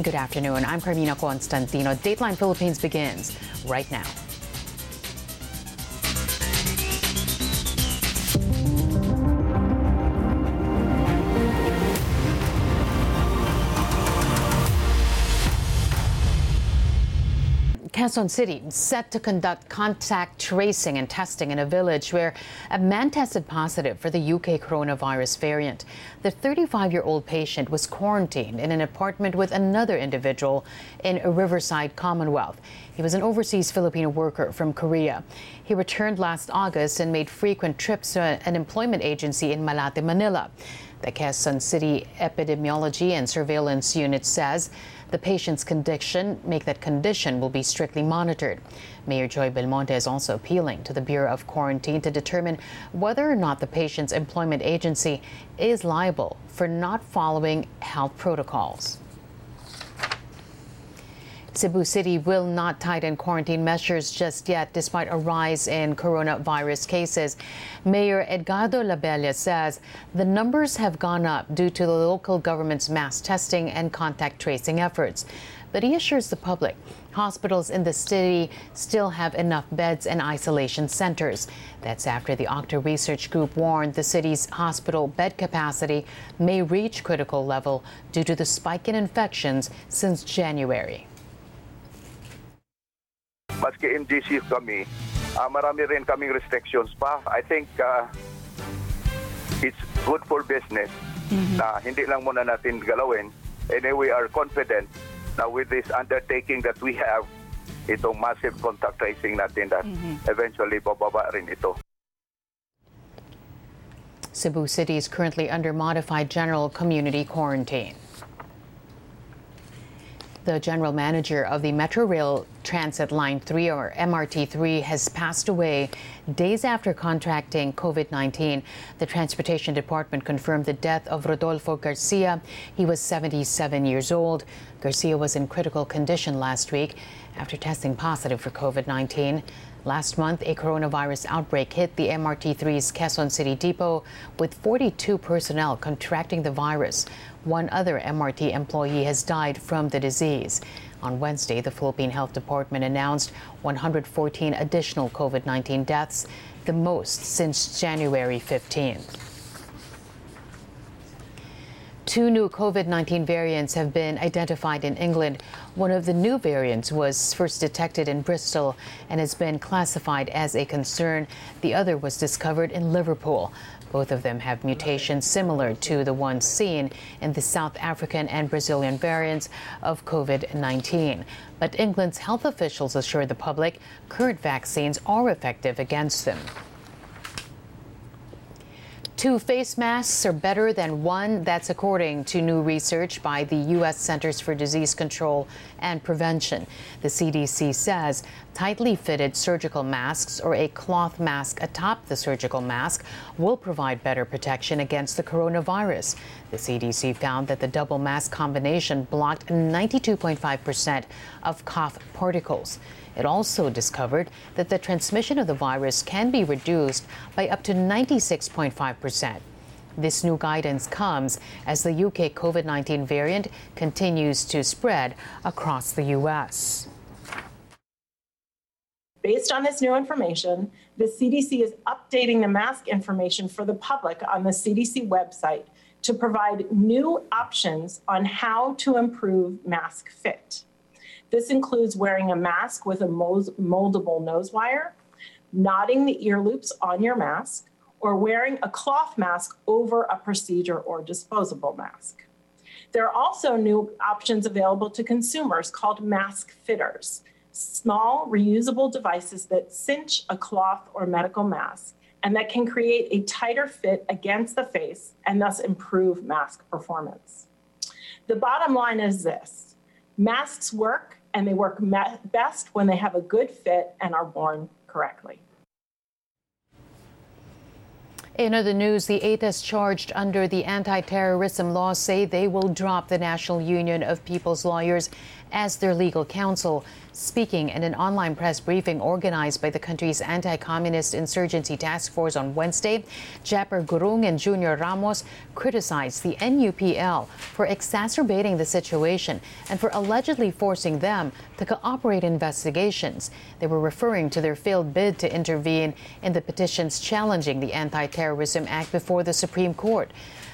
Good afternoon. I'm Carmina Constantino. Dateline Philippines begins right now. Quezon City set to conduct contact tracing and testing in a village where a man tested positive for the UK coronavirus variant. The 35 year old patient was quarantined in an apartment with another individual in a Riverside Commonwealth. He was an overseas Filipino worker from Korea. He returned last August and made frequent trips to an employment agency in Malate, Manila. The Quezon City Epidemiology and Surveillance Unit says the patient's condition make that condition will be strictly monitored. Mayor Joy Belmonte is also appealing to the Bureau of Quarantine to determine whether or not the patient's employment agency is liable for not following health protocols. Cebu City will not tighten quarantine measures just yet, despite a rise in coronavirus cases. Mayor Edgardo Labella says the numbers have gone up due to the local government's mass testing and contact tracing efforts. But he assures the public hospitals in the city still have enough beds and isolation centers. That's after the Octa Research Group warned the city's hospital bed capacity may reach critical level due to the spike in infections since January. Maski MGC kami, uh, marami rin kaming restrictions pa. I think uh, it's good for business mm-hmm. na hindi lang muna natin galawin. And we are confident na with this undertaking that we have, itong massive contact tracing natin that mm-hmm. eventually bababa rin ito. Cebu City is currently under modified general community quarantine. The general manager of the Metro Rail Transit Line 3 or MRT3 has passed away days after contracting COVID 19. The Transportation Department confirmed the death of Rodolfo Garcia. He was 77 years old. Garcia was in critical condition last week after testing positive for COVID 19. Last month, a coronavirus outbreak hit the MRT3's Quezon City Depot with 42 personnel contracting the virus. One other MRT employee has died from the disease. On Wednesday, the Philippine Health Department announced 114 additional COVID 19 deaths, the most since January 15. Two new COVID 19 variants have been identified in England. One of the new variants was first detected in Bristol and has been classified as a concern. The other was discovered in Liverpool. Both of them have mutations similar to the ones seen in the South African and Brazilian variants of COVID 19. But England's health officials assure the public current vaccines are effective against them. Two face masks are better than one. That's according to new research by the U.S. Centers for Disease Control and Prevention. The CDC says tightly fitted surgical masks or a cloth mask atop the surgical mask will provide better protection against the coronavirus. The CDC found that the double mask combination blocked 92.5% of cough particles. It also discovered that the transmission of the virus can be reduced by up to 96.5%. This new guidance comes as the UK COVID 19 variant continues to spread across the U.S. Based on this new information, the CDC is updating the mask information for the public on the CDC website to provide new options on how to improve mask fit. This includes wearing a mask with a moldable nose wire, knotting the ear loops on your mask, or wearing a cloth mask over a procedure or disposable mask. There are also new options available to consumers called mask fitters, small reusable devices that cinch a cloth or medical mask and that can create a tighter fit against the face and thus improve mask performance. The bottom line is this masks work and they work best when they have a good fit and are worn correctly. In other news, the Aetas charged under the anti terrorism law say they will drop the National Union of People's Lawyers as their legal counsel. Speaking in an online press briefing organized by the country's anti communist insurgency task force on Wednesday, Japer Gurung and Junior Ramos criticized the NUPL for exacerbating the situation and for allegedly forcing them to cooperate in investigations. They were referring to their failed bid to intervene in the petitions challenging the Anti Terrorism Act before the Supreme Court.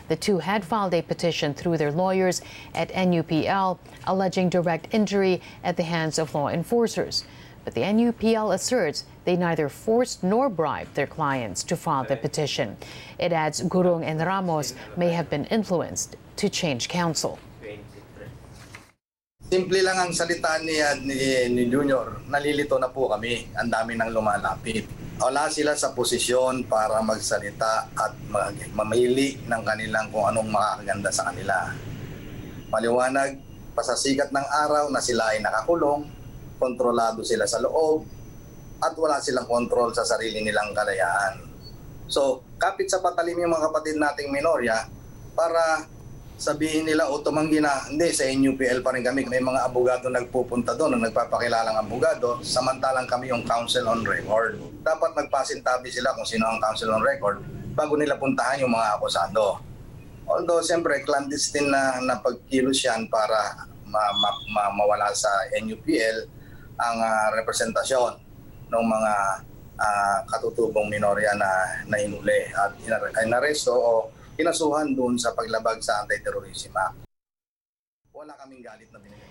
The two had filed a petition through their lawyers at NUPL alleging direct injury at the hands of law enforcers. But the NUPL asserts they neither forced nor bribed their clients to file the petition. It adds Gurung and Ramos may have been influenced to change counsel. Simple lang ang salita ni, ni, ni Junior, nalilito na po kami. Ang dami nang lumalapit. Wala sila sa posisyon para magsalita at mag, mamili ng kanilang kung anong makakaganda sa kanila. Maliwanag, pasasikat ng araw na sila ay nakakulong, kontrolado sila sa loob, at wala silang kontrol sa sarili nilang kalayaan. So, kapit sa patalim yung mga kapatid nating minorya para sabihin nila o tumanggi na, hindi, sa NUPL pa rin kami. May mga abogado nagpupunta doon, nagpapakilalang abogado, samantalang kami yung counsel on record. Dapat magpasintabi sila kung sino ang counsel on record bago nila puntahan yung mga akusado. Although, siyempre, clandestine na, na pagkilos yan para ma, ma, ma, mawala sa NUPL ang uh, representasyon ng mga uh, katutubong minorya na, na inuli at inaresto o kinasuhan doon sa paglabag sa Anti-Terrorism Act. Wala kaming galit na binigay.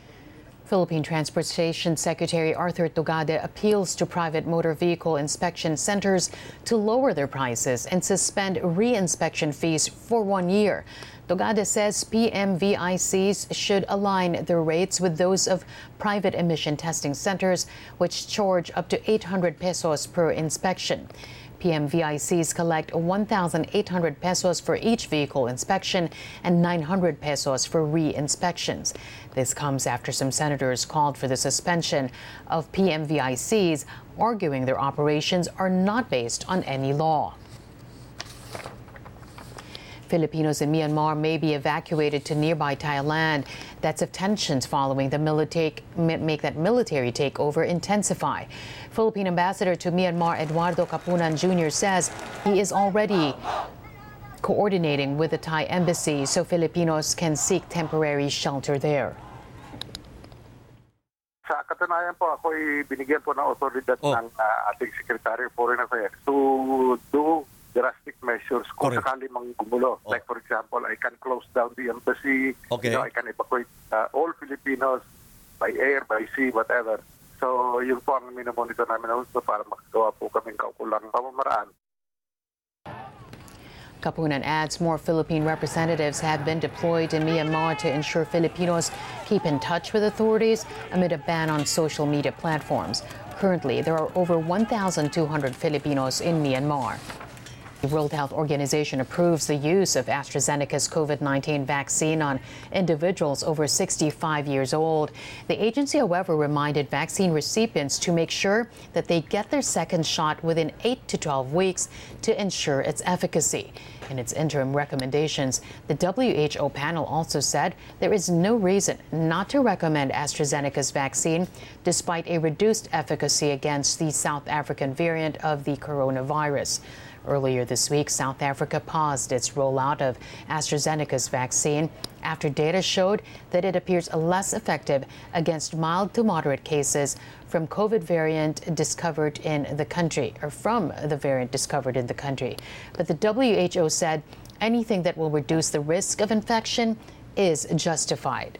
Philippine Transportation Secretary Arthur Tugade appeals to private motor vehicle inspection centers to lower their prices and suspend re-inspection fees for one year. Tugade says PMVICs should align their rates with those of private emission testing centers, which charge up to 800 pesos per inspection. PMVICs collect 1,800 pesos for each vehicle inspection and 900 pesos for re-inspections. This comes after some senators called for the suspension of PMVICs, arguing their operations are not based on any law. Filipinos in Myanmar may be evacuated to nearby Thailand. That's if tensions following the military make that military takeover intensify. Philippine ambassador to Myanmar Eduardo Kapunan Jr. says he is already coordinating with the Thai embassy so Filipinos can seek temporary shelter there. Sa katunayan po, ako'y binigyan po ng otoridad oh. ng uh, ating Secretary of Foreign Affairs to do drastic measures kung Correct. sakali mang gumulo. Oh. Like for example, I can close down the embassy. Okay. You know, I can evacuate uh, all Filipinos by air, by sea, whatever. So yun po ang minomonitor namin na gusto para makagawa po kaming kaukulang pamamaraan. Kapunan adds more Philippine representatives have been deployed in Myanmar to ensure Filipinos keep in touch with authorities amid a ban on social media platforms. Currently, there are over 1,200 Filipinos in Myanmar. The World Health Organization approves the use of AstraZeneca's COVID 19 vaccine on individuals over 65 years old. The agency, however, reminded vaccine recipients to make sure that they get their second shot within 8 to 12 weeks to ensure its efficacy. In its interim recommendations, the WHO panel also said there is no reason not to recommend AstraZeneca's vaccine despite a reduced efficacy against the South African variant of the coronavirus. Earlier this week, South Africa paused its rollout of AstraZeneca's vaccine after data showed that it appears less effective against mild to moderate cases from COVID variant discovered in the country, or from the variant discovered in the country. But the WHO said anything that will reduce the risk of infection is justified.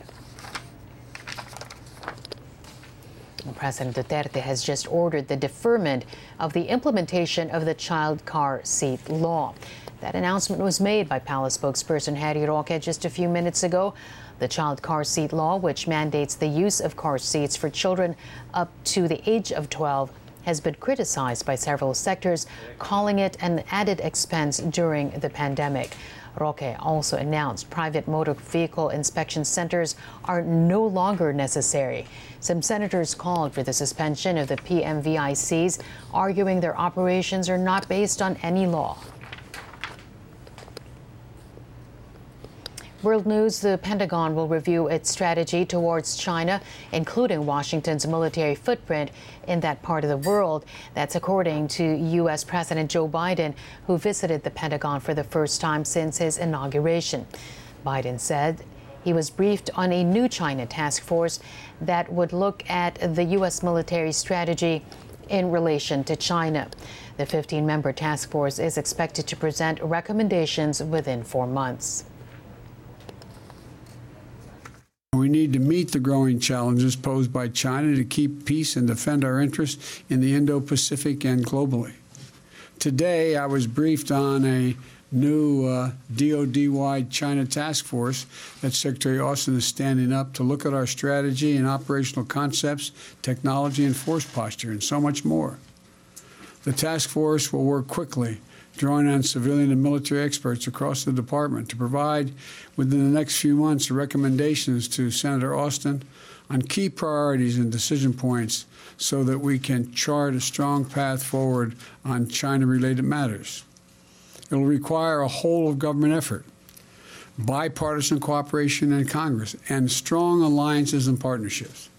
President Duterte has just ordered the deferment of the implementation of the child car seat law. That announcement was made by Palace spokesperson Harry Roque just a few minutes ago. The child car seat law, which mandates the use of car seats for children up to the age of 12, has been criticized by several sectors, calling it an added expense during the pandemic. Roque also announced private motor vehicle inspection centers are no longer necessary. Some senators called for the suspension of the PMVICs, arguing their operations are not based on any law. World News The Pentagon will review its strategy towards China, including Washington's military footprint in that part of the world. That's according to U.S. President Joe Biden, who visited the Pentagon for the first time since his inauguration. Biden said he was briefed on a new China task force that would look at the U.S. military strategy in relation to China. The 15 member task force is expected to present recommendations within four months. We need to meet the growing challenges posed by China to keep peace and defend our interests in the Indo Pacific and globally. Today, I was briefed on a new uh, DoD wide China task force that Secretary Austin is standing up to look at our strategy and operational concepts, technology, and force posture, and so much more. The task force will work quickly drawing on civilian and military experts across the department to provide within the next few months recommendations to Senator Austin on key priorities and decision points so that we can chart a strong path forward on China related matters. It will require a whole of government effort, bipartisan cooperation in Congress, and strong alliances and partnerships.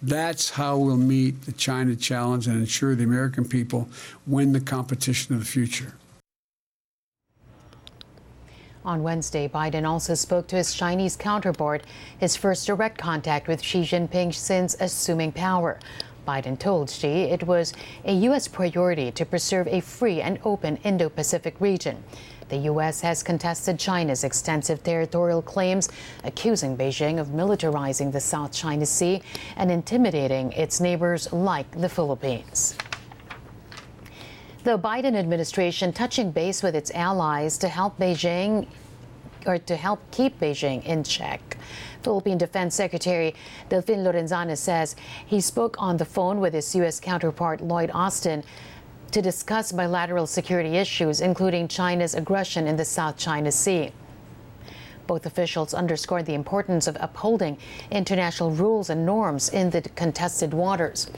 That's how we'll meet the China challenge and ensure the American people win the competition of the future. On Wednesday, Biden also spoke to his Chinese counterpart, his first direct contact with Xi Jinping since assuming power. Biden told Xi it was a U.S. priority to preserve a free and open Indo Pacific region. The U.S. has contested China's extensive territorial claims, accusing Beijing of militarizing the South China Sea and intimidating its neighbors like the Philippines. The Biden administration touching base with its allies to help Beijing or to help keep Beijing in check. Philippine Defense Secretary Delfin Lorenzana says he spoke on the phone with his U.S. counterpart Lloyd Austin to discuss bilateral security issues, including China's aggression in the South China Sea. Both officials underscored the importance of upholding international rules and norms in the contested waters.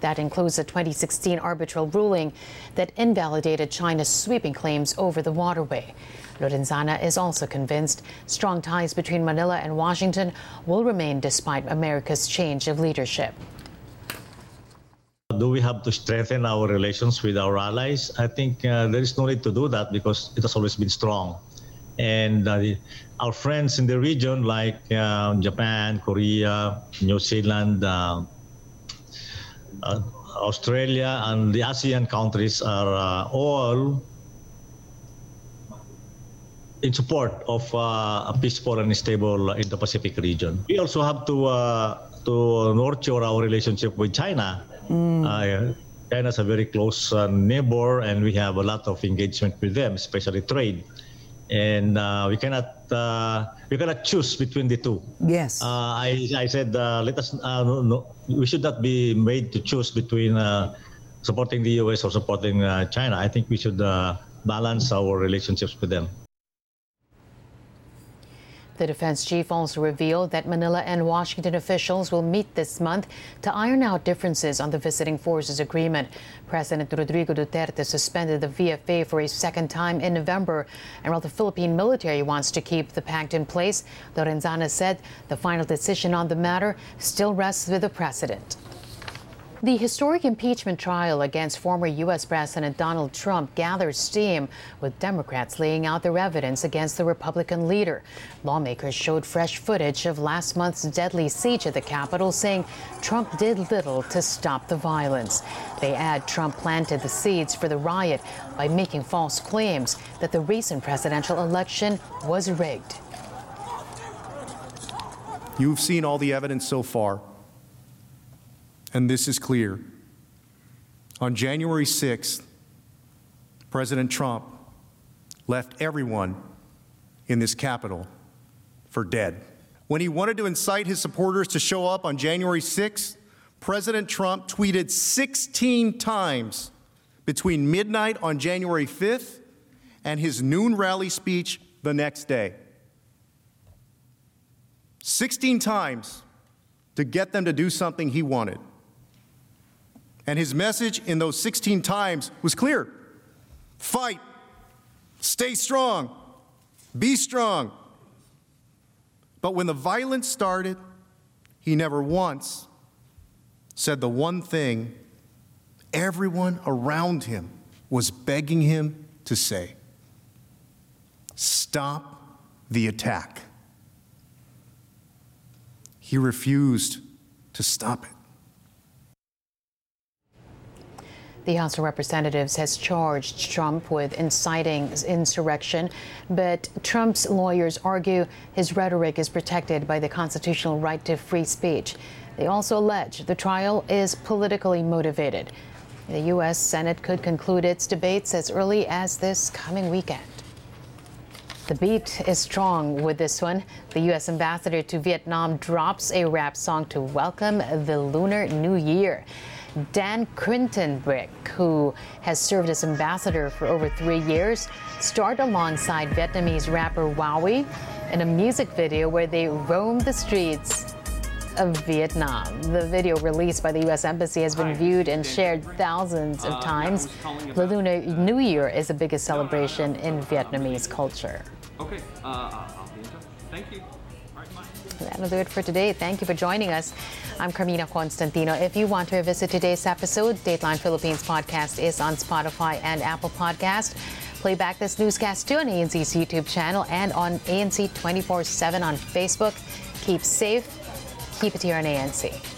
That includes a 2016 arbitral ruling that invalidated China's sweeping claims over the waterway. Lorenzana is also convinced strong ties between Manila and Washington will remain despite America's change of leadership. Do we have to strengthen our relations with our allies? I think uh, there is no need to do that because it has always been strong. And uh, our friends in the region, like uh, Japan, Korea, New Zealand, Australia, and the ASEAN countries, are all in support of uh, a peaceful and stable Indo-Pacific region. We also have to uh, to nurture our relationship with China. Mm. Uh, China is a very close uh, neighbor, and we have a lot of engagement with them, especially trade. And uh, we cannot uh, we cannot choose between the two. Yes. I I said let us no, no, we should not be made to choose between supporting the U.S. or supporting China. I think we should balance our relationships with them. The defense chief also revealed that Manila and Washington officials will meet this month to iron out differences on the visiting forces agreement. President Rodrigo Duterte suspended the VFA for a second time in November. And while the Philippine military wants to keep the pact in place, Lorenzana said the final decision on the matter still rests with the president. The historic impeachment trial against former U.S. President Donald Trump gathers steam, with Democrats laying out their evidence against the Republican leader. Lawmakers showed fresh footage of last month's deadly siege at the Capitol, saying Trump did little to stop the violence. They add Trump planted the seeds for the riot by making false claims that the recent presidential election was rigged. You've seen all the evidence so far and this is clear. On January 6th, President Trump left everyone in this Capitol for dead. When he wanted to incite his supporters to show up on January 6th, President Trump tweeted 16 times between midnight on January 5th and his noon rally speech the next day. 16 times to get them to do something he wanted. And his message in those 16 times was clear. Fight, stay strong, be strong, But when the violence started, he never once said the one thing everyone around him was begging him to say. Stop the attack. He refused to stop it. The House of Representatives has charged Trump with inciting insurrection, but Trump's lawyers argue his rhetoric is protected by the constitutional right to free speech. They also allege the trial is politically motivated. The U.S. Senate could conclude its debates as early as this coming weekend. The beat is strong with this one. The U.S. ambassador to Vietnam drops a rap song to welcome the Lunar New Year. Dan Kritenbrink, who has served as ambassador for over three years, starred alongside Vietnamese rapper Wowy in a music video where they roam the streets of Vietnam. The video released by the U.S. Embassy has been viewed and shared thousands of times. The Lunar New Year is the biggest celebration in Vietnamese culture. Okay, uh, I'll be in touch. Thank you. That'll do it for today. Thank you for joining us. I'm Carmina Constantino. If you want to revisit today's episode, Dateline Philippines podcast is on Spotify and Apple Podcast. Play back this newscast too on ANC's YouTube channel and on ANC 24 7 on Facebook. Keep safe. Keep it here on ANC.